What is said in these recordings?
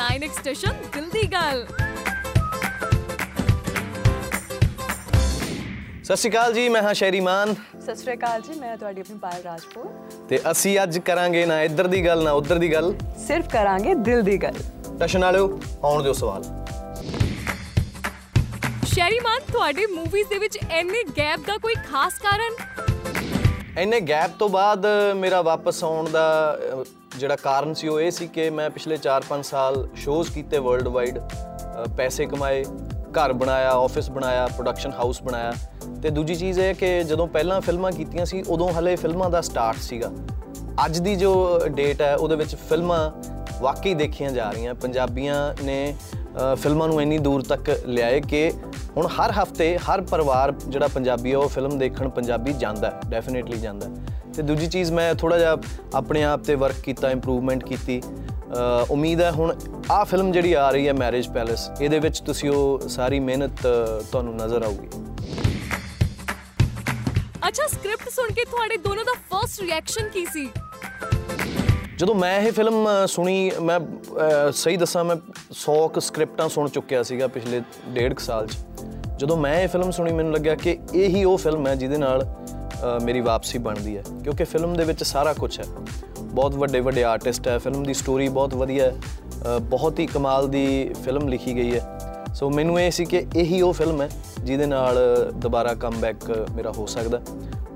9x station ਦਿਲ ਦੀ ਗੱਲ ਸਤਿ ਸ਼੍ਰੀ ਅਕਾਲ ਜੀ ਮੈਂ ਹਾਂ ਸ਼ੈਰੀ ਮਾਨ ਸਤਿ ਸ਼੍ਰੀ ਅਕਾਲ ਜੀ ਮੈਂ ਤੁਹਾਡੀ ਆਪਣੀ ਪਾਇਲ ਰਾਜਪੂਤ ਤੇ ਅਸੀਂ ਅੱਜ ਕਰਾਂਗੇ ਨਾ ਇੱਧਰ ਦੀ ਗੱਲ ਨਾ ਉੱਧਰ ਦੀ ਗੱਲ ਸਿਰਫ ਕਰਾਂਗੇ ਦਿਲ ਦੀ ਗੱਲ ਟਸ਼ਨ ਵਾਲਿਓ ਆਉਣ ਦਿਓ ਸਵਾਲ ਸ਼ੈਰੀਮਾਨ ਤੁਹਾਡੇ ਮੂਵੀਜ਼ ਦੇ ਵਿੱਚ ਇੰਨੇ ਗੈਪ ਦਾ ਕੋਈ ਖਾਸ ਕਾਰਨ ਇੰਨੇ ਗੈਪ ਤੋਂ ਬਾਅਦ ਮੇਰਾ ਵਾਪਸ ਆਉਣ ਦਾ ਅਹ, ਜਿਹੜਾ ਕਾਰਨ ਸੀ ਉਹ ਇਹ ਸੀ ਕਿ ਮੈਂ ਪਿਛਲੇ 4-5 ਸਾਲ ਸ਼ੋਜ਼ ਕੀਤੇ ਵਰਲਡ ਵਾਈਡ ਪੈਸੇ ਕਮਾਏ ਘਰ ਬਣਾਇਆ ਆਫਿਸ ਬਣਾਇਆ ਪ੍ਰੋਡਕਸ਼ਨ ਹਾਊਸ ਬਣਾਇਆ। ਤੇ ਦੂਜੀ ਚੀਜ਼ ਇਹ ਕਿ ਜਦੋਂ ਪਹਿਲਾਂ ਫਿਲਮਾਂ ਕੀਤੀਆਂ ਸੀ ਉਦੋਂ ਹਲੇ ਫਿਲਮਾਂ ਦਾ ਸਟਾਰਟ ਸੀਗਾ। ਅੱਜ ਦੀ ਜੋ ਡੇਟ ਹੈ ਉਹਦੇ ਵਿੱਚ ਫਿਲਮਾਂ ਵਾਕਈ ਦੇਖੀਆਂ ਜਾ ਰਹੀਆਂ। ਪੰਜਾਬੀਆਂ ਨੇ ਅ, ਫਿਲਮਾਂ ਨੂੰ ਇੰਨੀ ਦੂਰ ਤੱਕ ਲਿਆਏ ਕਿ ਹੁਣ ਹਰ ਹਫ਼ਤੇ ਹਰ ਪਰਿਵਾਰ ਜਿਹੜਾ ਪੰਜਾਬੀ ਹੈ ਉਹ ਫਿਲਮ ਦੇਖਣ ਪੰਜਾਬੀ ਜਾਂਦਾ ਡੈਫੀਨਿਟਲੀ ਜਾਂਦਾ ਹੈ। ਤੇ ਦੂਜੀ ਚੀਜ਼ ਮੈਂ ਥੋੜਾ ਜਿਹਾ ਆਪਣੇ ਆਪ ਤੇ ਵਰਕ ਕੀਤਾ ਇੰਪਰੂਵਮੈਂਟ ਕੀਤੀ। ਉਮੀਦ ਹੈ ਹੁਣ ਆਹ ਫਿਲਮ ਜਿਹੜੀ ਆ ਰਹੀ ਹੈ ਮੈਰਿਜ ਪੈਲੇਸ ਇਹਦੇ ਵਿੱਚ ਤੁਸੀਂ ਉਹ ਸਾਰੀ ਮਿਹਨਤ ਤੁਹਾਨੂੰ ਨਜ਼ਰ ਆਊਗੀ। ਅੱਛਾ ਸਕ੍ਰਿਪਟ ਸੁਣ ਕੇ ਤੁਹਾਡੇ ਦੋਨੋਂ ਦਾ ਫਰਸਟ ਰਿਐਕਸ਼ਨ ਕੀ ਸੀ? ਜਦੋਂ ਮੈਂ ਇਹ ਫਿਲਮ ਸੁਣੀ ਮੈਂ ਸਹੀ ਦੱਸਾਂ ਮੈਂ 100 ਕੁ ਸਕ੍ਰਿਪਟਾਂ ਸੁਣ ਚੁੱਕਿਆ ਸੀਗਾ ਪਿਛਲੇ ਡੇਢ ਸਾਲ 'ਚ। ਜਦੋਂ ਮੈਂ ਇਹ ਫਿਲਮ ਸੁਣੀ ਮੈਨੂੰ ਲੱਗਿਆ ਕਿ ਇਹੀ ਉਹ ਫਿਲਮ ਹੈ ਜਿਹਦੇ ਨਾਲ ਮੇਰੀ ਵਾਪਸੀ ਬਣਦੀ ਹੈ। ਕਿਉਂਕਿ ਫਿਲਮ ਦੇ ਵਿੱਚ ਸਾਰਾ ਕੁਝ ਹੈ। ਬਹੁਤ ਵੱਡੇ ਵੱਡੇ ਆਰਟਿਸਟ ਹੈ। ਫਿਲਮ ਦੀ ਸਟੋਰੀ ਬਹੁਤ ਵਧੀਆ ਹੈ। ਅ, ਬਹੁਤ ਹੀ ਕਮਾਲ ਦੀ ਫਿਲਮ ਲਿਖੀ ਗਈ ਹੈ। ਸੋ ਮੈਨੂੰ ਇਹ ਸੀ ਕਿ ਇਹੀ ਉਹ ਫਿਲਮ ਹੈ ਜਿਹਦੇ ਨਾਲ ਦੁਬਾਰਾ ਕਮਬੈਕ ਮੇਰਾ ਹੋ ਸਕਦਾ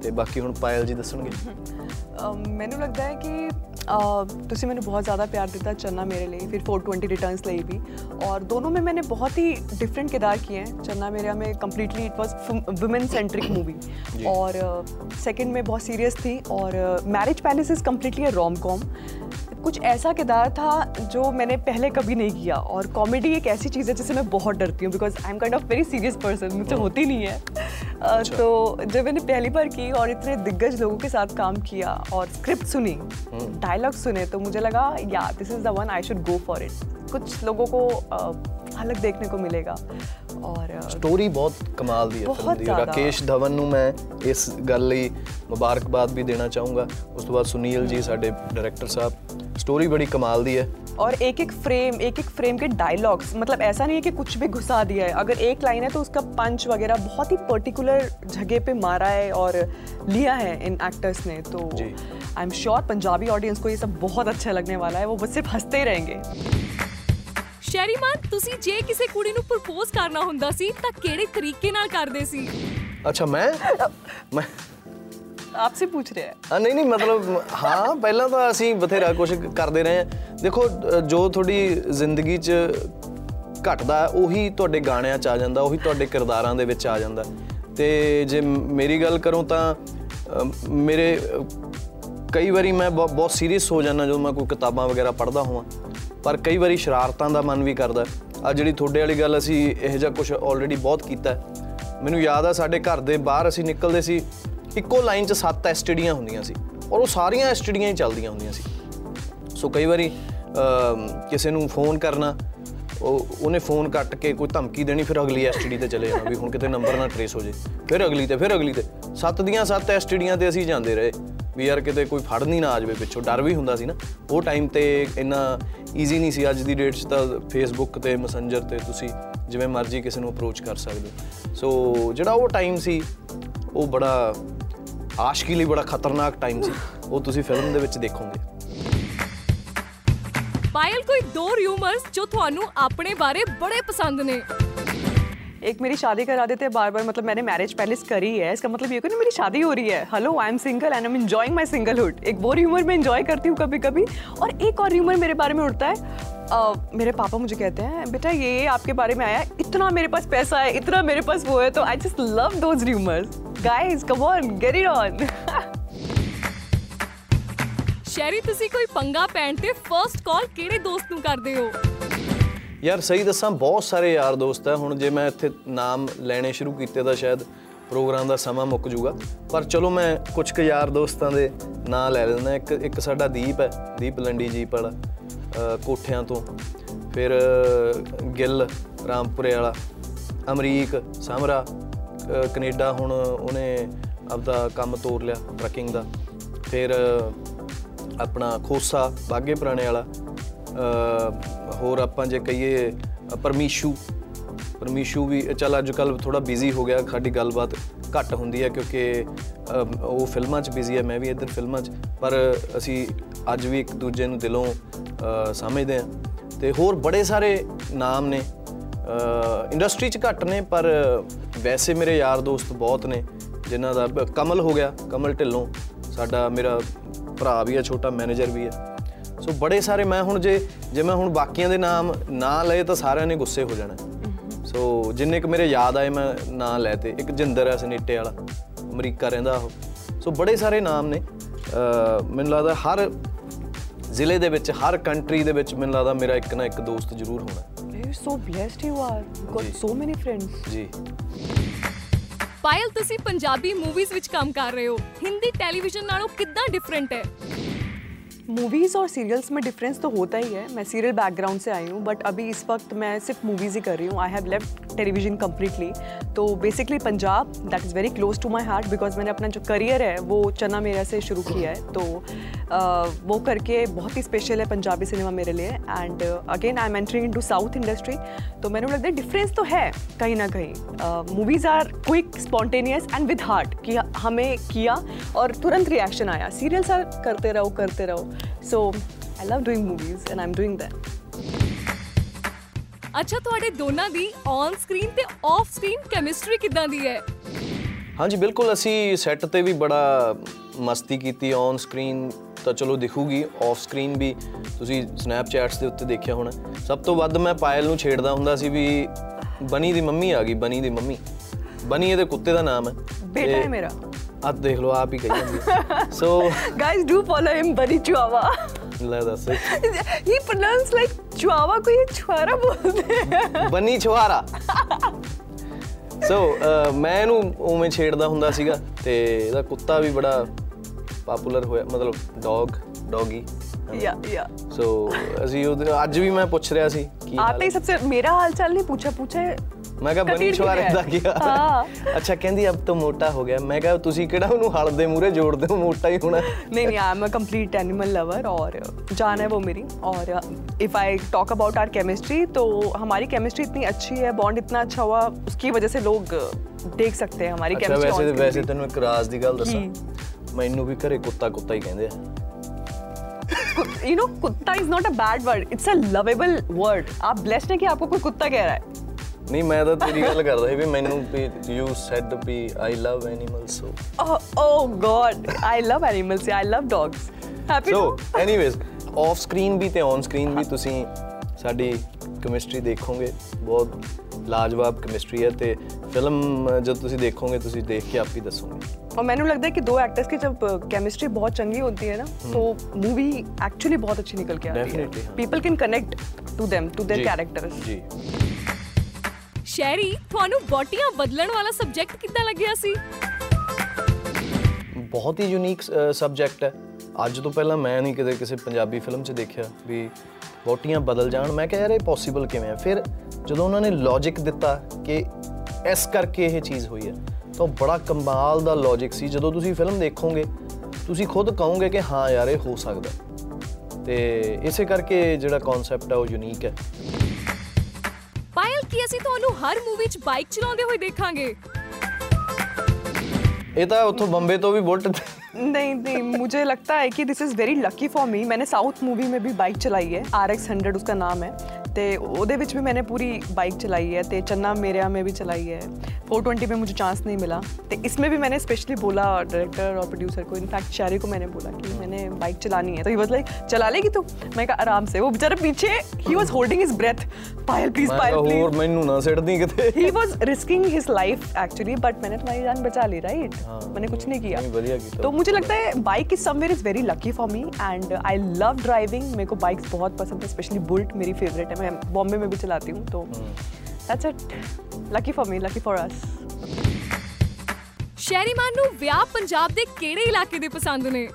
ਤੇ ਬਾਕੀ ਹੁਣ ਪਾਇਲ ਜੀ ਦੱਸਣਗੇ। ਅਮ ਮੈਨੂੰ ਲੱਗਦਾ ਹੈ ਕਿ तुसी मैंने बहुत ज़्यादा प्यार दिता चन्ना मेरे लिए फिर 420 रिटर्न लिए भी। और दोनों में मैंने बहुत ही डिफरेंट किरदार किए हैं। चन्ना मेरे में completely it was women centric movie और सेकेंड में बहुत सीरियस थी और Marriage Palace is completely a rom com कुछ ऐसा किरदार था जो मैंने पहले कभी नहीं किया। और कॉमेडी एक ऐसी चीज़ है जिससे मैं बहुत डरती हूँ because I am kind of very serious person मुझसे होती नहीं है। अच्छा। तो जब मैंने पहली बार की और इतने दिग्गज लोगों के साथ काम किया और स्क्रिप्ट सुनी डायलॉग सुने तो मुझे लगा yeah this is the one I should go for it कुछ लोगों को अलग देखने को मिलेगा और अ, ਸਟੋਰੀ ਬਹੁਤ ਕਮਾਲ ਦੀ ਹੈ ਫਿਲਮ ਬਹੁਤ ਦੀ ਜ਼ਿਆਦਾ। ਰਾਕੇਸ਼ ਧਵਨ ਨੂੰ ਮੈਂ ਇਸ ਗੱਲ ਲਈ ਮੁਬਾਰਕਬਾਦ ਵੀ ਦੇਣਾ ਚਾਹੂੰਗਾ ਉਸ ਤੋਂ ਬਾਅਦ ਸੁਨੀਲ ਜੀ ਸਾਡੇ ਡਾਇਰੈਕਟਰ ਸਾਹਿਬ ਸਟੋਰੀ ਬੜੀ ਕਮਾਲ ਦੀ ਹੈ और एक एक फ्रेम एक एक फ्रेम के डायलॉग्स मतलब ऐसा नहीं है कि कुछ भी घुसा दिया है अगर एक लाइन है तो उसका पंच वगैरह बहुत ही पर्टिकुलर जगह पे मारा है और लिया है इन एक्टर्स ने तो जी। I am sure Punjabi audience को ये सब बहुत अच्छा लगने वाला है वो बस सिर्फ हंसते ही रहेंगे ਸ਼ੈਰੀਮਾਨ ਤੁਸੀਂ ਜੇ ਕਿਸੇ ਕੁੜੀ ਨੂੰ ਪ੍ਰਪੋਜ਼ ਕਰਨਾ ਹੁੰਦਾ ਸੀ ਤਾਂ ਕਿਹੜੇ ਤਰੀਕੇ ਨਾਲ ਕਰਦੇ ਸੀ? ਅੱਛਾ ਮੈਂ? ਮੈਂ ਆਪਸੇ ਪੁੱਛ ਰਿਹਾ ਹਾਂ। ਨਹੀਂ ਨਹੀਂ ਮਤਲਬ ਹਾਂ ਪਹਿਲਾਂ ਤਾਂ ਅਸੀਂ ਬਥੇਰਾ ਕੁਝ ਕਰਦੇ ਰਹੇ ਆ ਦੇਖੋ ਜੋ ਤੁਹਾਡੀ ਜ਼ਿੰਦਗੀ 'ਚ ਘਟਦਾ ਉਹੀ ਤੁਹਾਡੇ ਗਾਣਿਆਂ 'ਚ ਆ ਜਾਂਦਾ ਉਹੀ ਤੁਹਾਡੇ ਕਿਰਦਾਰਾਂ ਦੇ ਵਿੱਚ ਆ ਜਾਂਦਾ। ਤੇ ਜੇ ਮੇਰੀ ਗੱਲ ਕਰੂੰ ਤਾਂ ਮੇਰੇ ਕਈ ਵਾਰੀ ਮੈਂ ਬਹੁਤ ਸੀਰੀਅਸ ਹੋ ਜਾਂਦਾ ਜਦੋਂ ਮੈਂ ਕੋਈ ਕਿਤਾਬਾਂ ਵਗੈਰਾ ਪੜ੍ਹਦਾ ਹਾਂ ਪਰ ਕਈ ਵਾਰੀ ਸ਼ਰਾਰਤਾਂ ਦਾ ਮਨ ਵੀ ਕਰਦਾ ਆ ਜਿਹੜੀ ਤੁਹਾਡੇ ਵਾਲੀ ਗੱਲ ਅਸੀਂ ਇਹੋ ਜਿਹਾ ਕੁਝ ਆਲਰੇਡੀ ਬਹੁਤ ਕੀਤਾ ਹੈ। ਮੈਨੂੰ ਯਾਦ ਆ ਸਾਡੇ ਘਰ ਦੇ ਬਾਹਰ ਅਸੀਂ ਨਿਕਲਦੇ ਸੀ ਇੱਕੋ ਲਾਈਨ 'ਚ ਸੱਤ ਐਸਟੀਡੀਆਂ ਹੁੰਦੀਆਂ ਸੀ ਔਰ ਉਹ ਸਾਰੀਆਂ ਐਸਟੀਡੀਆਂ ਹੀ ਚੱਲਦੀਆਂ ਹੁੰਦੀਆਂ ਸੀ। ਸੋ ਕਈ ਵਾਰੀ ਅਮ, ਕਿਸੇ ਨੂੰ ਫੋਨ ਕਰਨਾ ਉਹ ਉਹਨੇ ਫੋਨ ਕੱਟ ਕੇ ਕੋਈ ਧਮਕੀ ਦੇਣੀ ਫਿਰ ਅਗਲੀ ਐਸਟੀਡੀ ਤੇ ਚਲੇ ਜਾਣਾ ਵੀ ਹੁਣ ਕਿਤੇ ਨੰਬਰ ਨਾ ਟਰੇਸ ਹੋ ਜੇ। ਫਿਰ ਅਗਲੀ ਤੇ ਫਿਰ ਅਗਲੀ ਤੇ। ਸੱਤ ਦੀਆਂ ਸੱਤ ਐਸਟੀਡੀਆਂ ਤੇ ਅਸੀਂ ਜਾਂਦੇ ਰਹੇ। ਵੀ ਯਾਰ ਕਿਤੇ ਕੋਈ ਫੜ ਨਹੀਂ ਨਾ ਆ ਜਾਵੇ ਪਿੱਛੋਂ ਡਰ ਵੀ ਹੁੰਦਾ ਸੀ ਨਾ। ਉਹ ਟਾਈਮ ਤੇ ਇੰਨਾ ਈਜ਼ੀ ਨਹੀਂ ਸੀ ਅੱਜ ਦੀ ਡੇਟ 'ਚ ਤਾਂ ਫੇਸਬੁੱਕ ਤੇ ਮੈਸੇਂਜਰ ਤੇ ਤੁਸੀਂ ਜਿਵੇਂ ਮਰਜ਼ੀ ਕਿਸੇ ਨੂੰ ਅਪਰੋਚ ਕਰ ਸਕਦੇ ਹੋ। ਸੋ ਜਿਹੜਾ ਉਹ ਟਾਈਮ ਸੀ, ਉਹ ਬੜਾ ਆਸ਼ਕੀ ਲਈ ਬੜਾ ਖਤਰਨਾਕ ਟਾਈਮ ਸੀ। ਉਹ ਤੁਸੀਂ ਫਿਲਮ ਦੇ ਵਿੱਚ ਦੇਖੋਗੇ। ਪਾਇਲ ਕੋਈ ਦੋ ਰਿਊਮਰਸ ਜੋ ਤੁਹਾਨੂੰ ਆਪਣੇ ਬਾਰੇ ਬੜੇ ਪਸੰਦ ਨੇ। एक मेरी शादी करा देते हैं बार बार मतलब मैंने मैरिज पैलेस करी है इसका मतलब ये कि मेरी शादी हो रही है hello I am single and I am enjoying my singlehood एक वो र्यूमर मैं एंजॉय करती हूँ कभी कभी और एक और र्यूमर मेरे बारे में उड़ता है अ, मेरे पापा मुझे कहते हैं बेटा ये ये आपके बारे में आया है इतना मेरे पास पैसा है इतना मेरे पास वो है तो I just love those rumours guys come on get it on Sherry ਤੁਸੀਂ ਕੋਈ ਪੰਗਾ ਪੈਣ ਤੇ ਫਰਸਟ ਕਾਲ ਕਿਹੜੇ ਦੋਸਤ ਨੂੰ ਕਰਦੇ ਹੋ ਯਾਰ ਸਹੀ ਦੱਸਾਂ ਬਹੁਤ ਸਾਰੇ ਯਾਰ ਦੋਸਤ ਹੈ ਹੁਣ ਜੇ ਮੈਂ ਇੱਥੇ ਨਾਮ ਲੈਣੇ ਸ਼ੁਰੂ ਕੀਤੇ ਤਾਂ ਸ਼ਾਇਦ ਪ੍ਰੋਗਰਾਮ ਦਾ ਸਮਾਂ ਮੁੱਕ ਜੂਗਾ ਪਰ ਚਲੋ ਮੈਂ ਕੁਝ ਕੁ ਯਾਰ ਦੋਸਤਾਂ ਦੇ ਨਾਂ ਲੈ ਲੈਂਦਾ ਇੱਕ ਇੱਕ ਸਾਡਾ ਦੀਪ ਹੈ ਦੀਪ ਲੰਡੀ ਜੀ ਵਾਲਾ ਅ, ਕੋਠਿਆਂ ਤੋਂ। ਫਿਰ ਅ, ਗਿੱਲ ਰਾਮਪੁਰੇ ਵਾਲਾ ਅਮਰੀਕ ਸਾਮਰਾ ਅ, ਕੈਨੇਡਾ ਹੁਣ ਉਹਨੇ ਆਪਦਾ ਕੰਮ ਤੋਰ ਲਿਆ ਟਰੱਕਿੰਗ ਦਾ। ਫਿਰ ਅ, ਆਪਣਾ ਖੋਸਾ ਬਾਗੇ ਪੁਰਾਣੇ ਵਾਲਾ ਅ, ਹੋਰ ਆਪਾਂ ਜੇ ਕਹੀਏ ਅ, ਪਰਮੀਸ਼ੂ। ਪਰਮੀਸ਼ੂ ਵੀ ਚੱਲ ਅੱਜ ਕੱਲ ਥੋੜਾ ਬਿਜ਼ੀ ਹੋ ਗਿਆ ਸਾਡੀ ਗੱਲਬਾਤ ਘੱਟ ਹੁੰਦੀ ਹੈ ਕਿਉਂਕਿ ਅ, ਉਹ ਫਿਲਮਾਂ 'ਚ ਬਿਜ਼ੀ ਹੈ ਮੈਂ ਵੀ ਇੱਧਰ ਫਿਲਮਾਂ 'ਚ। ਪਰ ਅਸੀਂ ਅੱਜ ਵੀ ਇੱਕ ਦੂਜੇ ਨੂੰ ਦਿਲੋਂ ਅ, ਸਮਝਦੇ ਹਾਂ। ਤੇ ਹੋਰ ਬੜੇ ਸਾਰੇ ਨਾਮ ਨੇ। ਇੰਡਸਟਰੀ 'ਚ ਘੱਟ ਨੇ ਪਰ ਵੈਸੇ ਮੇਰੇ ਯਾਰ ਦੋਸਤ ਬਹੁਤ ਨੇ ਜਿਨ੍ਹਾਂ ਦਾ ਬ- ਕਮਲ ਹੋ ਗਿਆ ਕਮਲ ਢਿੱਲੋਂ। ਸਾਡਾ ਮੇਰਾ ਭਰਾ ਵੀ ਹੈ ਛੋਟਾ ਮੈਨੇਜਰ ਵੀ ਹੈ। ਸੋ ਬੜੇ ਸਾਰੇ ਮੈਂ ਹੁਣ ਜੇ ਜੇ ਮੈਂ ਹੁਣ ਬਾਕੀਆਂ ਦੇ ਨਾਮ ਨਾ ਲਏ ਤਾਂ ਸਾਰਿਆਂ ਨੇ ਗੁੱਸੇ ਹੋ ਜਾਣਾ। ਸੋ ਜਿੰਨੇ ਕੁ ਮੇਰੇ ਯਾਦ ਆਏ ਮੈਂ ਨਾਂ ਲੈ ਤੇ ਇੱਕ ਜਿੰਦਰ ਹੈ ਸਨੀਟੇ ਵਾਲਾ ਅਮਰੀਕਾ ਰਹਿੰਦਾ ਉਹ। ਸੋ ਬੜੇ ਸਾਰੇ ਨਾਮ ਨੇ। ਮੈਨੂੰ ਲੱਗਦਾ ਹਰ ਜ਼ਿਲ੍ਹੇ ਦੇ ਵਿੱਚ ਹਰ ਕੰਟਰੀ ਦੇ ਵਿੱਚ ਮੈਨੂੰ ਲੱਗਦਾ ਮੇਰਾ ਇੱਕ ਨਾ ਇੱਕ ਦੋਸਤ ਜ਼ਰੂਰ ਹੋਣਾ। Blessed you are. You got ਜੀ। so many friends. ਜੀ। ਪਾਇਲ ਤੁਸੀਂ ਪੰਜਾਬੀ ਮੂਵੀਜ਼ ਵਿੱਚ ਕੰਮ ਕਰ ਰਹੇ ਹੋ। ਹਿੰਦੀ ਟੈਲੀਵਿਜ਼ਨ ਨਾਲੋਂ ਕਿੱਦਾਂ ਡਿਫਰੈਂਟ ਹੈ? मूवीज़ और सीरियल्स में डिफरेंस तो होता ही है। मैं सीरियल बैकग्राउंड से आई हूँ बट अभी इस वक्त मैं सिर्फ़ मूवीज़ ही कर रही हूँ। I have left television completely तो basically Punjab that is very close to my heart because मैंने अपना जो करियर है वो चना मेरा से शुरू किया है। तो uh, वो करके बहुत ही स्पेशल है पंजाबी सिनेमा मेरे लिए। And again I am entering into south industry तो मैंने लगता है डिफरेंस तो है कहीं ना कहीं. Movies are quick spontaneous and with heart कि हमें किया और तुरंत रिएक्शन आया। सीरियल्स आर करते रहो करते रहो। So I love doing movies and am doing that ਅੱਛਾ ਤੁਹਾਡੇ ਦੋਨਾਂ ਦੀ ਔਨ ਸਕਰੀਨ ਤੇ ਆਫ ਸਕਰੀਨ ਕੈਮਿਸਟਰੀ ਕਿਦਾਂ ਦੀ ਹੈ? ਹਾਂਜੀ ਬਿਲਕੁਲ ਅਸੀਂ ਸੈੱਟ ਤੇ ਵੀ ਬੜਾ ਮਸਤੀ ਕੀਤੀ ਔਨ ਸਕਰੀਨ ਤਾਂ ਚਲੋ ਦਿਖੂਗੀ ਆਫ ਸਕਰੀਨ ਵੀ। ਤੁਸੀਂ ਸਨੈਪਚੈਟਸ ਦੇ ਉੱਤੇ ਦੇਖਿਆ ਹੋਣਾ। ਸਭ ਤੋਂ ਵੱਧ ਮੈਂ ਪਾਇਲ ਨੂੰ ਛੇੜਦਾ ਹੁੰਦਾ ਸੀ ਵੀ ਬਨੀ ਦੀ ਮੰਮੀ ਆ ਗਈ ਬਨੀ ਦੀ ਮੰਮੀ। ਬਨੀ ਇਹਦੇ ਕੁੱਤੇ ਦਾ ਨਾਮ ਹੈ। ਬੇਟਾ ਹੈ ਮੇਰਾ। ਅੱਜ ਦੇਖ ਲਓ ਆਪ ਹੀ ਕਹੀ ਜਾਂਦੀ so guys do follow him ਬਰੀ ਚੁਆਵਾ ਲੈ ਦੱਸ। ਹੀ ਪ੍ਰੋਨਾਂਸ ਲਾਈਕ ਚੁਆਵਾ ਕੋਈ ਛੁਆਰਾ ਬੋਲਦੇ ਬਨੀ ਛੁਆਰਾ ਸੋ ਮੈਂ ਇਹਨੂੰ ਉਵੇਂ ਛੇੜਦਾ ਹੁੰਦਾ ਸੀਗਾ ਤੇ ਇਹਦਾ ਕੁੱਤਾ ਵੀ ਬੜਾ ਪਪੂਲਰ ਹੋਇਆ ਮਤਲਬ ਡੌਗ ਡੌਗੀ या या ਸੋ ਅਸੀਂ ਉਹਦੇ ਅੱਜ ਵੀ ਮੈਂ ਪੁੱਛ ਰਿਹਾ ਸੀ ਕੀ ਹਾਲ आते ही ਹੈ? सबसे मेरा हाल चाल नहीं पूछा पूछा है ਮੈਂ ਕਿਹਾ ਬਨੀ ਕਤੀੜ ਛੁਹਾਰੇ ਕਿਵੇਂ ਦਾ ਹੈ? ਕੀ ਹਾਲ ਹਾਂ। ਹੈ ਅੱਛਾ ਕਹਿੰਦੀ ਅਬ ਤਾਂ ਮੋਟਾ ਹੋ ਗਿਆ ਮੈਂ ਕਿਹਾ ਤੁਸੀਂ ਕਿਹੜਾ ਉਹਨੂੰ ਹਲ ਦੇ ਮੂਰੇ ਜੋੜਦੇ ਹੋ ਮੋਟਾ ਹੀ ਹੋਣਾ नहीं नहीं I am a complete animal lover और जान है वो मेरी और if I talk about our chemistry तो हमारी केमिस्ट्री इतनी अच्छी है बॉन्ड इतना अच्छा हुआ उसकी वजह से लोग देख सकते हैं हमारी ਅੱਛਾ ਵੈਸੇ केमिस्ट्री ਵੈਸੇ ਤੈਨੂੰ ਇੱਕ ਰਾਜ਼ ਦੀ ਗੱਲ ਦੱਸਾਂ ਕੀ? ਮੈਨੂੰ ਵੀ ਘਰੇ ਕੁੱਤਾ ਕੁੱਤਾ ਹੀ ਕਹਿੰਦੇ ਆ यू नो कुत्ता is not a bad word it's a lovable word आप ब्लेस्ड हैं कि आपको कोई कुत्ता कह रहा है ਨਹੀਂ ਮੈਂ ਤਾਂ ਤੇਰੀ ਗੱਲ ਕਰਦਾ ਸੀ ਵੀ ਮੈਨੂੰ ਵੀ you said we I love animals so oh, oh god i love animals yeah i love dogs happy so to anyways off screen ਵੀ ਤੇ ਔਨ ਸਕਰੀਨ ਵੀ ਤੁਸੀਂ ਸਾਡੀ ਕੈਮਿਸਟਰੀ ਦੇਖੋਗੇ ਬਹੁਤ ਲਾਜਵਾਬ ਕੈਮਿਸਟਰੀ ਹੈ ਤੇ ਫਿਲਮ ਜਦ ਤੁਸੀਂ ਦੇਖੋਗੇ ਤੁਸੀਂ ਦੇਖ ਕੇ ਆਪ ਹੀ ਦੱਸੋਗੇ और मैंने लगता है कि दो एक्टर्स की जब केमिस्ट्री बहुत चंगी होती है ना तो मूवी एक्चुअली बहुत अच्छी निकल के आती Definitely, है हाँ। People can connect to them to their ਜੀ, कैरेक्टर्स ਜੀ ਸ਼ੈਰੀ ਤੁਹਾਨੂੰ ਬੋਟੀਆਂ ਬਦਲਣ ਵਾਲਾ ਸਬਜੈਕਟ ਕਿੱਦਾਂ ਲੱਗਿਆ ਸੀ ਬਹੁਤ ਹੀ ਯੂਨੀਕ ਸਬਜੈਕਟ ਹੈ ਅੱਜ ਤੋਂ ਪਹਿਲਾਂ ਮੈਂ ਨਹੀਂ ਕਿਤੇ ਕਿਸੇ ਪੰਜਾਬੀ ਫਿਲਮ 'ਚ ਦੇਖਿਆ ਵੀ ਬੋਟੀਆਂ ਬਦਲ ਜਾਣ। ਮੈਂ ਕਿਹਾ ਯਾਰ ਇਹ ਪੋਸੀਬਲ ਕਿਵੇਂ ਹੈ ਫਿਰ ਜਦੋਂ ਉਹਨਾਂ ਨੇ ਲੌਜੀਕ ਦਿੱਤਾ ਕਿ ਇਸ ਕਰਕੇ ਇਹ ਚੀਜ਼ ਹੋਈ ਹੈ ਤਾਂ ਬੜਾ ਕਮਾਲ ਦਾ ਲੌਜੀਕ ਸੀ। ਜਦੋਂ ਤੁਸੀਂ ਫਿਲਮ ਦੇਖੋਗੇ ਤੁਸੀਂ ਖੁਦ ਕਹੋਗੇ ਕਿ ਹਾਂ ਯਾਰ ਇਹ ਹੋ ਸਕਦਾ। ਤੇ ਇਸੇ ਕਰਕੇ ਜਿਹੜਾ ਕਨਸੈਪਟ ਹੈ ਉਹ ਯੂਨੀਕ ਹੈ। ਪਾਇਲ ਕੀ ਅਸੀਂ ਤੁਹਾਨੂੰ ਹਰ ਮੂਵੀ 'ਚ ਬਾਈਕ ਚਲਾਉਂਦੇ ਹੋਏ ਦੇਖਾਂਗੇ? ਇਹ ਤਾਂ ਉੱਥੋਂ ਬੰਬੇ ਤੋਂ ਵੀ ਬੁਲਟ नहीं नहीं, मुझे लगता है कि this is very lucky for me मैंने साउथ मूवी में भी बाइक चलाई है. आर एक्स हंड्रेड उसका नाम है. तो वो भी मैंने पूरी बाइक चलाई है. तो चन्ना मेरिया में भी चलाई है. 420 में मुझे चांस नहीं मिला। तो इसमें भी मैंने स्पेशली बोला डायरेक्टर और प्रोड्यूसर को इनफैक्ट शायरी को मैंने बोला कि मैंने बाइक चलानी है। तो ही वॉज़ लाइक चला लेगी तू? मैं कहा आराम से। वो बेचारा पीछे ही was holding his breath Payal please Payal और मैनू ना सेट दी किते ही was risking his life actually but मैंने तुम्हारी जान बचा ली राइट हाँ। मैंने कुछ नहीं किया। तो मुझे लगता है bike is somewhere is very lucky for me and I love driving मेरे को बाइक्स बहुत पसंद है स्पेशली बुलेट मेरी फेवरेट है। मैं बॉम्बे में भी चलाती हूँ तो हाँ। that's it. Lucky for me lucky for us. ਸ਼ੈਰੀਮਾਨ ਨੂੰ ਵਿਆਹ ਪੰਜਾਬ ਦੇ ਕਿਹੜੇ ਇਲਾਕੇ ਦੇ ਪਸੰਦ ਨੇ?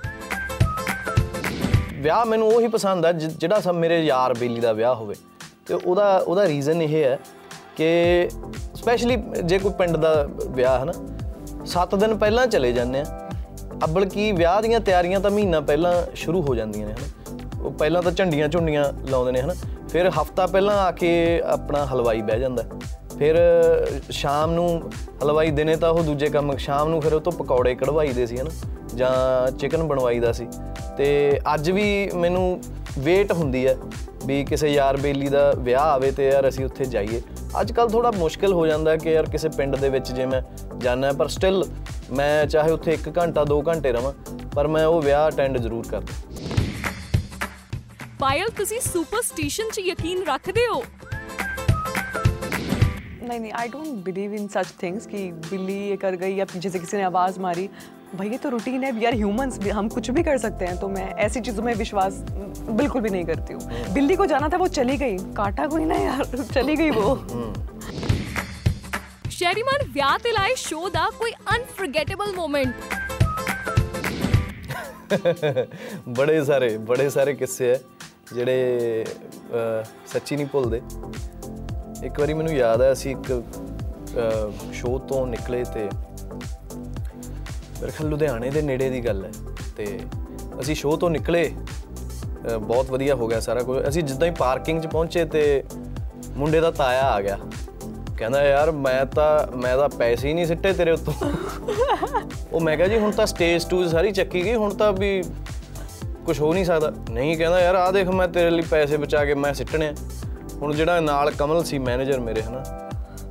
ਵਿਆਹ ਮੈਨੂੰ ਉਹੀ ਪਸੰਦ ਆ ਜਿਹੜਾ ਸਭ ਮੇਰੇ ਯਾਰ ਬੇਲੀ ਦਾ ਵਿਆਹ ਹੋਵੇ। ਤੇ ਉਹਦਾ ਉਹਦਾ ਰੀਜ਼ਨ ਇਹ ਹੈ ਕਿ ਸਪੈਸ਼ਲੀ ਜੇ ਕੋਈ ਪਿੰਡ ਦਾ ਵਿਆਹ ਹੈ ਨਾ 7 ਦਿਨ ਪਹਿਲਾਂ ਚਲੇ ਜਾਂਦੇ ਆ। ਅੱਬਲ ਕੀ ਵਿਆਹ ਦੀਆਂ ਤਿਆਰੀਆਂ ਤਾਂ ਮਹੀਨਾ ਪਹਿਲਾਂ ਸ਼ੁਰੂ ਹੋ ਜਾਂਦੀਆਂ ਨੇ ਹਨਾ ਉਹ ਪਹਿਲਾਂ ਤਾਂ ਝੰਡੀਆਂ ਝੁੰਡੀਆਂ ਲਾਉਂਦੇ ਨੇ ਹਨਾ ਫਿਰ ਹਫਤਾ ਪਹਿਲਾਂ ਆ ਕੇ ਆਪਣਾ ਹਲਵਾਈ ਬਹਿ ਜਾਂਦਾ। ਫਿਰ ਸ਼ਾਮ ਨੂੰ ਹਲਵਾਈ ਦਿਨੇ ਤਾਂ ਉਹ ਦੂਜੇ ਕੰਮ, ਸ਼ਾਮ ਨੂੰ ਫਿਰ ਉਹ ਤੋਂ ਪਕੌੜੇ ਕਢਵਾਈਦੇ ਸੀ, ਹਨਾ? ਜਾਂ ਚਿਕਨ ਬਣਵਾਈਦਾ ਸੀ। ਤੇ ਅੱਜ ਵੀ ਮੈਨੂੰ ਵੇਟ ਹੁੰਦੀ ਹੈ ਵੀ ਕਿਸੇ ਯਾਰ ਬੇਲੀ ਦਾ ਵਿਆਹ ਆਵੇ ਤੇ ਯਾਰ ਅਸੀਂ ਉੱਥੇ ਜਾਈਏ। ਅੱਜ ਕੱਲ ਥੋੜਾ ਮੁਸ਼ਕਿਲ ਹੋ ਜਾਂਦਾ ਹੈ ਕਿ ਯਾਰ ਕਿਸੇ ਪਿੰਡ ਦੇ ਵਿੱਚ ਜੇ ਮੈਂ ਜਾਣਾ ਪਰ ਸਟਿਲ ਮੈਂ ਚਾਹੇ ਉੱਥੇ 1 ਘੰਟਾ 2 ਘੰਟੇ ਰਵਾਂ, ਪਰ ਮੈਂ ਉਹ ਵਿਆਹ ਅਟੈਂਡ ਜ਼ਰੂਰ ਕਰਦਾ। ਪਾਇਲ ਤੁਸੀਂ ਸੁਪਰਸਟੀਸ਼ਨ 'ਚ ਯਕੀਨ ਰੱਖਦੇ ਹੋ नहीं नहीं I don't believe in such things कि बिल्ली ये कर गई या पीछे से किसी ने आवाज़ मारी भाई ये तो रूटीन है वी आर ह्यूमंस हम कुछ भी कर सकते हैं तो मैं ऐसी चीज़ों में विश्वास बिल्कुल भी नहीं करती हूँ बिल्ली को जाना था वो चली गई काटा कोई ना यार चली गई वो ਸ਼ੈਰੀਮਾਨ ਵਿਆਹ ਤੇ ਲਾਏ ਸ਼ੋਅ ਦਾ ਕੋਈ ਅਨਫੋਰਗੇਟੇਬਲ ਮੂਮੈਂਟ ਬੜੇ ਸਾਰੇ ਬੜੇ ਸਾਰੇ ਕਿੱਸੇ ਹੈ ਜਿਹੜੇ ਅਹ, ਸੱਚੀ ਨਹੀਂ ਭੁੱਲਦੇ। ਇੱਕ ਵਾਰੀ ਮੈਨੂੰ ਯਾਦ ਹੈ ਅਸੀਂ ਇੱਕ ਸ਼ੋਅ ਤੋਂ ਨਿਕਲੇ ਤੇ ਮੇਰੇ ਖਿਆਲ ਲੁਧਿਆਣੇ ਦੇ ਨੇੜੇ ਦੀ ਗੱਲ ਹੈ ਤੇ ਅਸੀਂ ਸ਼ੋਅ ਤੋਂ ਨਿਕਲੇ ਅਹ, ਬਹੁਤ ਵਧੀਆ ਹੋ ਗਿਆ ਸਾਰਾ ਕੁਝ। ਅਸੀਂ ਜਿੱਦਾਂ ਹੀ ਪਾਰਕਿੰਗ 'ਚ ਪਹੁੰਚੇ ਤੇ ਮੁੰਡੇ ਦਾ ਤਾਇਆ ਆ ਗਿਆ। ਕਹਿੰਦਾ ਯਾਰ ਮੈਂ ਤਾਂ ਮੈਂ ਤਾਂ ਪੈਸੇ ਹੀ ਨਹੀਂ ਸਿੱਟੇ ਤੇਰੇ ਉੱਤੋਂ। ਉਹ ਮੈਂ ਕਿਹਾ ਜੀ ਹੁਣ ਤਾਂ ਸਟੇਜ ਟੂ ਸਾਰੀ ਚੱਕੀ ਗਈ ਹੁਣ ਤਾਂ ਵੀ ਕੁਝ ਹੋ ਨਹੀਂ ਸਕਦਾ। ਨਹੀਂ ਕਹਿੰਦਾ ਯਾਰ ਆਹ ਦੇਖ ਮੈਂ ਤੇਰੇ ਲਈ ਪੈਸੇ ਬਚਾ ਕੇ ਮੈਂ ਸਿੱਟਣੇ ਆ। ਹੁਣ ਜਿਹੜਾ ਨਾਲ ਕਮਲ ਸੀ ਮੈਨੇਜਰ ਮੇਰੇ ਹਨਾ।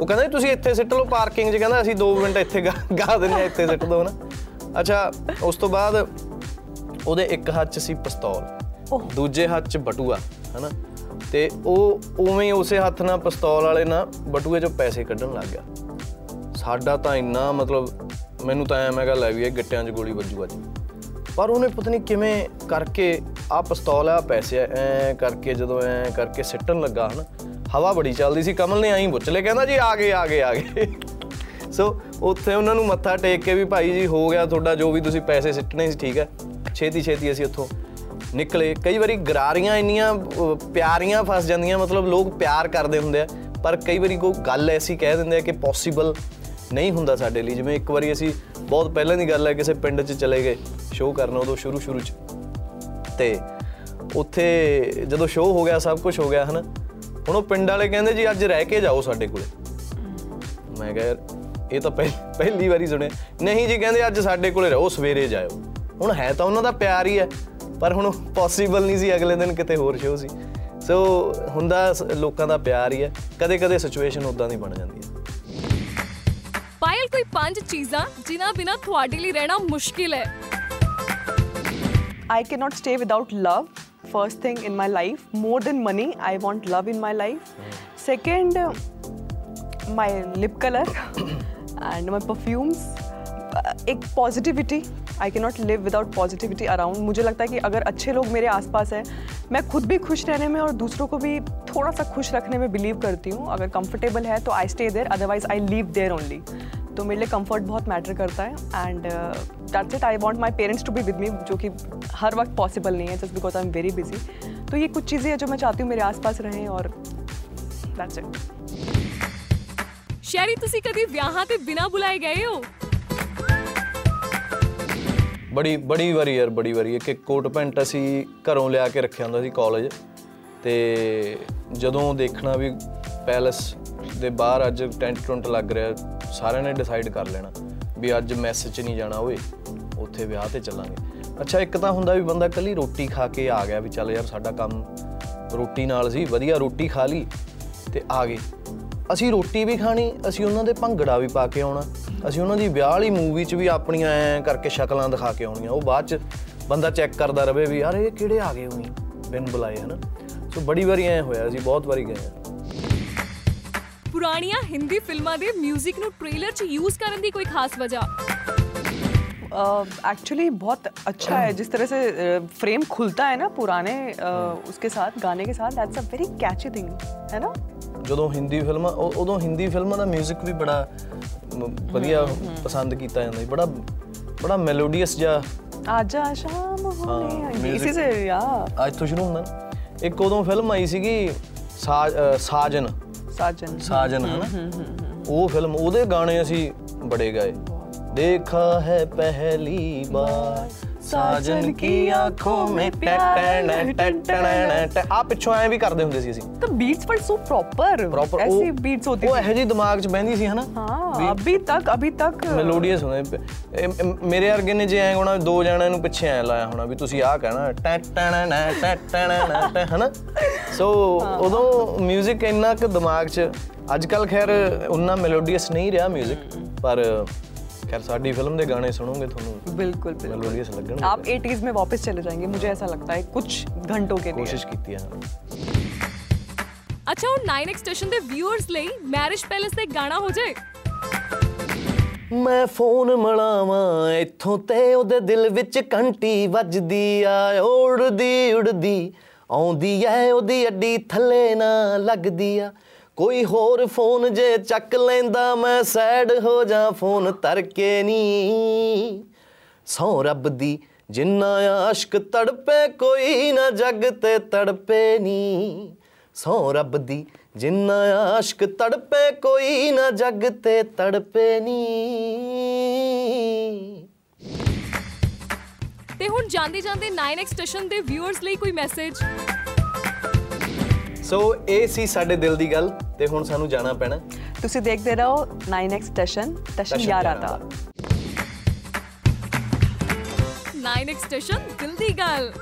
ਉਹ ਕਹਿੰਦਾ ਤੁਸੀਂ ਇੱਥੇ ਸਿੱਟ ਲਓ ਪਾਰਕਿੰਗ 'ਚ ਕਹਿੰਦਾ ਅਸੀਂ 2 ਮਿੰਟ ਇੱਥੇ ਗਾ ਆ ਇੱਥੇ ਸਿੱਟ ਦੋ ਹਨਾ। ਅੱਛਾ ਉਸ ਤੋਂ ਬਾਅਦ ਉਹਦੇ ਇੱਕ ਹੱਥ 'ਚ ਸੀ ਪਿਸਤੌਲ ਦੂਜੇ ਹੱਥ 'ਚ ਬਟੂਆ ਹਨਾ। ਤੇ ਉਹ ਉਵੇਂ ਉਸੇ ਹੱਥ ਨਾਲ ਪਿਸਤੌਲ ਵਾਲੇ ਨਾਲ ਬਟੂਏ 'ਚੋਂ ਪੈਸੇ ਕੱਢਣ ਲੱਗ ਗਿਆ। ਸਾਡਾ ਤਾਂ ਇੰਨਾ ਮਤਲਬ ਮੈਨੂੰ ਤਾਂ ਐ ਮੈਂ ਕਿਹਾ ਲੈ ਵੀ ਇਹ ਗਿੱਟਿਆਂ 'ਚ ਗੋਲੀ ਵੱਜੂ ਅੱਜ। ਪਰ ਉਹਨੇ ਪਤਾ ਨਹੀਂ ਕਿਵੇਂ ਕਰਕੇ ਆ ਪਿਸਤੌਲ ਆ ਪੈਸੇ ਐ ਕਰਕੇ ਜਦੋਂ ਐ ਕਰਕੇ ਸਿੱਟਣ ਲੱਗਾ ਹਨ ਹਵਾ ਬੜੀ ਚੱਲਦੀ ਸੀ ਕਮਲ ਨੇ ਐਂ ਪੁੱਛ ਲਿਆ ਕਹਿੰਦਾ ਜੀ ਆ ਗਏ ਆ ਗਏ ਆ ਗਏ। ਸੋ ਉੱਥੇ ਉਹਨਾਂ ਨੂੰ ਮੱਥਾ ਟੇਕ ਕੇ ਵੀ ਭਾਈ ਜੀ ਹੋ ਗਿਆ ਤੁਹਾਡਾ ਜੋ ਵੀ ਤੁਸੀਂ ਪੈਸੇ ਸਿੱਟਣੇ ਸੀ ਠੀਕ ਹੈ ਛੇਤੀ ਛੇਤੀ ਅਸੀਂ ਉੱਥੋਂ ਨਿਕਲੇ। ਕਈ ਵਾਰੀ ਗਰਾਰੀਆਂ ਇੰਨੀਆਂ ਅਹ, ਪਿਆਰੀਆਂ ਫਸ ਜਾਂਦੀਆਂ ਮਤਲਬ ਲੋਕ ਪਿਆਰ ਕਰਦੇ ਹੁੰਦੇ ਆ ਪਰ ਕਈ ਵਾਰੀ ਕੋਈ ਗੱਲ ਐਸੀ ਕਹਿ ਦਿੰਦੇ ਆ ਕਿ ਪੋਸੀਬਲ ਨਹੀਂ ਹੁੰਦਾ ਸਾਡੇ ਲਈ। ਜਿਵੇਂ ਇੱਕ ਵਾਰੀ ਅਸੀਂ ਬਹੁਤ ਪਹਿਲਾਂ ਦੀ ਗੱਲ ਹੈ, ਕਿਸੇ ਪਿੰਡ 'ਚ ਚਲੇ ਗਏ ਸ਼ੋਅ ਕਰਨ ਉਦੋਂ ਸ਼ੁਰੂ ਸ਼ੁਰੂ 'ਚ। ਤੇ ਉੱਥੇ ਜਦੋਂ ਸ਼ੋਅ ਹੋ ਗਿਆ, ਸਭ ਕੁਝ ਹੋ ਗਿਆ, ਹਨਾ? ਹੁਣ ਉਹ ਪਿੰਡ ਵਾਲੇ ਕਹਿੰਦੇ ਜੀ, ਅੱਜ ਰਹਿ ਕੇ ਜਾਓ ਸਾਡੇ ਕੋਲੇ। ਮੈਂ ਕਿਹਾ, ਯਾਰ, ਇਹ ਤਾਂ ਪਹਿ- ਪਹਿਲੀ ਵਾਰੀ ਸੁਣਿਆ। ਨਹੀਂ ਜੀ, ਕਹਿੰਦੇ ਅੱਜ ਸਾਡੇ ਕੋਲੇ ਰਹੋ, ਸਵੇਰੇ ਜਾਇਓ। ਹੁਣ ਹੈ ਤਾਂ ਉਹਨਾਂ ਦਾ ਪਿਆਰ ਹੀ ਹੈ, ਪਰ ਹੁਣ ਪੋਸੀਬਲ ਨਹੀਂ ਸੀ, ਅਗਲੇ ਦਿਨ ਕਿਤੇ ਹੋਰ ਸ਼ੋਅ ਸੀ। ਸੋ ਹੁੰਦਾ ਸ- ਲੋਕਾਂ ਦਾ ਪਿਆਰ ਹੀ ਹੈ। ਕਦੇ ਕਦੇ ਸਿਚੁਏਸ਼ਨ ਉਦਾਂ ਦੀ ਬਣ ਜਾਂਦੀ ਹੈ। ਪਾਇਲ ਕੋਈ ਪੰਜ ਚੀਜ਼ਾਂ ਜਿਨ੍ਹਾਂ ਬਿਨਾ ਤੁਹਾਡੇ ਲਈ ਰਹਿਣਾ ਮੁਸ਼ਕਿਲ ਹੈ I cannot stay without love. First thing in my life, more than money, I want love in my life. Second, uh, my lip color and my perfumes. Uh, एक positivity I can not live without positivity around मुझे लगता है कि अगर अच्छे लोग मेरे आसपास हैं मैं खुद भी खुश रहने में और दूसरों को भी थोड़ा सा खुश रखने में बिलीव करती हूँ अगर कंफर्टेबल है तो I stay there otherwise I leave there only तो मेरे लिए कंफर्ट बहुत मैटर करता है and that's it I want my parents to be with me जो कि हर वक्त पॉसिबल नहीं है just because I am very busy तो ये कुछ चीज़ें हैं जो मैं चाहती हूँ मेरे आसपास रहें और दैट्स इट ਸ਼ੈਰੀ ਤੁਸੀਂ ਕਦੀ ਵਿਆਹਾਂ ਤੇ ਬਿਨਾ ਬੁਲਾਏ ਗਏ ਹੋ ਬੜੀ ਬੜੀ ਵਾਰੀ ਯਾਰ ਬੜੀ ਵਾਰੀ ਇੱਕ ਇੱਕ ਕੋਟ ਪੈਂਟ ਅਸੀਂ ਘਰੋਂ ਲਿਆ ਕੇ ਰੱਖਿਆ ਹੁੰਦਾ ਸੀ ਕਾਲਜ ਤੇ ਜਦੋਂ ਦੇਖਣਾ ਵੀ ਪੈਲਸ ਦੇ ਬਾਹਰ ਅੱਜ ਟੈਂਟ ਟੁੰਟ ਲੱਗ ਰਿਹਾ ਸਾਰਿਆਂ ਨੇ ਡਿਸਾਈਡ ਕਰ ਲੈਣਾ ਵੀ ਅੱਜ ਮੈਸ 'ਚ ਨਹੀਂ ਜਾਣਾ ਓਏ, ਉੱਥੇ ਵਿਆਹ ਤੇ ਚੱਲਾਂਗੇ। ਅੱਛਾ, ਇੱਕ ਤਾਂ ਹੁੰਦਾ ਵੀ ਬੰਦਾ ਕੱਲੀ ਰੋਟੀ ਖਾ ਕੇ ਆ ਗਿਆ ਵੀ ਚੱਲ ਯਾਰ ਸਾਡਾ ਕੰਮ ਰੋਟੀ ਨਾਲ ਸੀ, ਵਧੀਆ ਰੋਟੀ ਖਾ ਲਈ ਤੇ ਆ ਗਏ। ਅਸੀਂ ਰੋਟੀ ਵੀ ਖਾਣੀ, ਅਸੀਂ ਉਹਨਾਂ ਦੇ ਭੰਗੜਾ ਵੀ ਪਾ ਕੇ ਆਉਣਾ, ਅਸੀਂ ਉਹਨਾਂ ਦੀ ਵਿਆਹ ਵਾਲੀ ਮੂਵੀ 'ਚ ਵੀ ਆਪਣੀਆਂ ਐ ਕਰਕੇ ਸ਼ਕਲਾਂ ਦਿਖਾ ਕੇ ਆਉਣੀਆਂ, ਉਹ ਬਾਅਦ 'ਚ ਬੰਦਾ ਚੈੱਕ ਕਰਦਾ ਰਵੇ ਵੀ ਯਾਰ ਇਹ ਕਿਹੜੇ ਆ ਗਏ ਹੋਈ ਬਿਨ ਬੁਲਾਏ, ਹਨਾ? ਸੋ ਬੜੀ ਵਾਰੀ ਐ ਹੋਇਆ, ਅਸੀਂ ਬਹੁਤ ਵਾਰੀ ਗਏ ਹਾਂ। ਪੁਰਾਣੀਆਂ ਹਿੰਦੀ ਫਿਲਮਾਂ ਦੇ 뮤직 ਨੂੰ ਟ੍ਰੇਲਰ 'ਚ ਯੂਜ਼ ਕਰਨ ਦੀ ਕੋਈ ਖਾਸ ਵਜ੍ਹਾ एक्चुअली बहुत अच्छा है जिस तरह से फ्रेम खुलता है ना पुराने uh, उसके साथ गाने के साथ that's a very catchy thing है ना ਜਦੋਂ ਹਿੰਦੀ ਫਿਲਮਾਂ ਉਹ- ਉਦੋਂ ਹਿੰਦੀ ਫਿਲਮਾਂ ਦਾ 뮤직 ਵੀ ਬੜਾ ਮ, ਵਧੀਆ ਪਸੰਦ ਕੀਤਾ ਜਾਂਦਾ ਸੀ ਬੜਾ ਬੜਾ ਮੈਲੋਡੀਅਸ ਜਿਹਾ आजा शाम होने हाँ, आई। music- इसी से या ਅੱਜ ਤੋਂ ਸ਼ੁਰੂ ਹੁੰਦਾ ਨਾ ਇੱਕ ਉਦੋਂ ਫਿਲਮ ਆਈ ਸੀਗੀ ਸਾਜ ਅ, ਸਾਜਨ। ਸਾਜਨ ਹਨਾ? ਉਹ ਫਿਲਮ ਉਹਦੇ ਗਾਣੇ ਅਸੀਂ ਬੜੇ ਗਾਏ। ਦੇਖਾ ਹੈ ਪਹਿਲੀ ਵਾਰ। ਸਾਜਨ ਕੀ ਅੱਖੋਂ ਮੇ ਟਟਣ ਟਟਣ ਆ ਪਿੱਛੋਂ ਐ ਵੀ ਕਰਦੇ ਹੁੰਦੇ ਸੀ ਅਸੀਂ। ਤਾਂ ਬੀਟਸ ਪਰ ਸੋ ਪ੍ਰੋਪਰ ਪ੍ਰੋਪਰ ਐਸੀ ਬੀਟਸ ਹੁੰਦੀ ਉਹ ਇਹੋ ਜੀ ਦਿਮਾਗ 'ਚ ਬਹਿੰਦੀ ਸੀ ਹਨਾ? ਹਾਂ ਅਭੀ ਤੱਕ ਅਭੀ ਤੱਕ। ਮੈਲੋਡੀਅਸ ਹੁੰਦੇ। ਮੇਰੇ ਵਰਗੇ ਨੇ ਜੇ ਐ ਹੋਣਾ ਦੋ ਜਣਿਆਂ ਨੂੰ ਪਿੱਛੇ ਐ ਲਾਇਆ ਹੋਣਾ ਵੀ ਤੁਸੀਂ ਆਹ ਕਹਿਣਾ ਟਟਣ ਟਟਣ ਹਨਾ? ਸੋ ਉਦੋਂ 뮤직 ਇੰਨਾ ਕਿ ਦਿਮਾਗ 'ਚ ਅੱਜ ਕੱਲ ਖੈਰ ਉਨਾ ਮੈਲੋਡੀਅਸ ਨਹੀਂ ਰਿਹਾ 뮤직 ਪਰ ਖੈਰ ਸਾਡੀ ਫਿਲਮ ਦੇ ਗਾਣੇ ਸੁਣੋਗੇ ਤੁਹਾਨੂੰ बिल्कुल बिल्कुल ਮੈਲੋਡੀਅਸ ਲੱਗਣਗੇ आप 80s में वापस चले जाएंगे मुझे ऐसा लगता है कुछ घंटों के लिए ਕੋਸ਼ਿਸ਼ ਕੀਤੀ ਹੈ ਅੱਛਾ ਹੁਣ 9x ਸਟੇਸ਼ਨ ਦੇ ਵਿਊਅਰਸ ਲਈ ਮੈਰਿਜ ਪੈਲੇਸ ਤੇ ਗਾਣਾ ਹੋ ਜਾਏ ਮੈਂ ਫੋਨ ਮਲਾਵਾਂ ਇੱਥੋਂ ਤੇ ਉਹਦੇ ਦਿਲ ਵਿੱਚ ਘੰਟੀ ਵੱਜਦੀ ਆ ਉੜਦੀ ਉੜਦੀ ਆਉਂਦੀ ਐ ਉਹਦੀ ਅੱਡੀ ਥੱਲੇ ਨਾ ਲੱਗਦੀ ਆ ਕੋਈ ਹੋਰ ਫੋਨ ਜੇ ਚੱਕ ਲੈਂਦਾ ਮੈਂ ਸੈਡ ਹੋ ਜਾ ਫੋਨ ਧਰ ਕੇ ਨੀ ਸੌ ਰੱਬ ਦੀ ਜਿੰਨਾ ਆਸ਼ਕ ਤੜਪੇ ਕੋਈ ਨਾ ਜੱਗ ਤੇ ਤੜਪੇ ਨੀ ਸੌ ਰੱਬ ਦੀ ਜਿੰਨਾ ਆਸ਼ਕ ਤੜਪੇ ਕੋਈ ਨਾ ਜੱਗ ਤੇ ਤੜਪੇ ਨੀ ਤੇ ਹੁਣ ਜਾਂਦੇ ਜਾਂਦੇ 9x ਸਟੇਸ਼ਨ ਦੇ ਵਿਊਅਰਸ ਲਈ ਕੋਈ ਮੈਸੇਜ ਸੋ ਇਹ ਸੀ ਸਾਡੇ ਦਿਲ ਦੀ ਗੱਲ ਤੇ ਹੁਣ ਸਾਨੂੰ ਜਾਣਾ ਪੈਣਾ। ਤੁਸੀਂ ਦੇਖਦੇ ਰਹੋ 9x ਸਟੇਸ਼ਨ ਸਟੇਸ਼ਨ ਸਟੇਸ਼ਨ 11 11 ਦਾ 9x ਸਟੇਸ਼ਨ ਦਿਲ ਦੀ ਗੱਲ।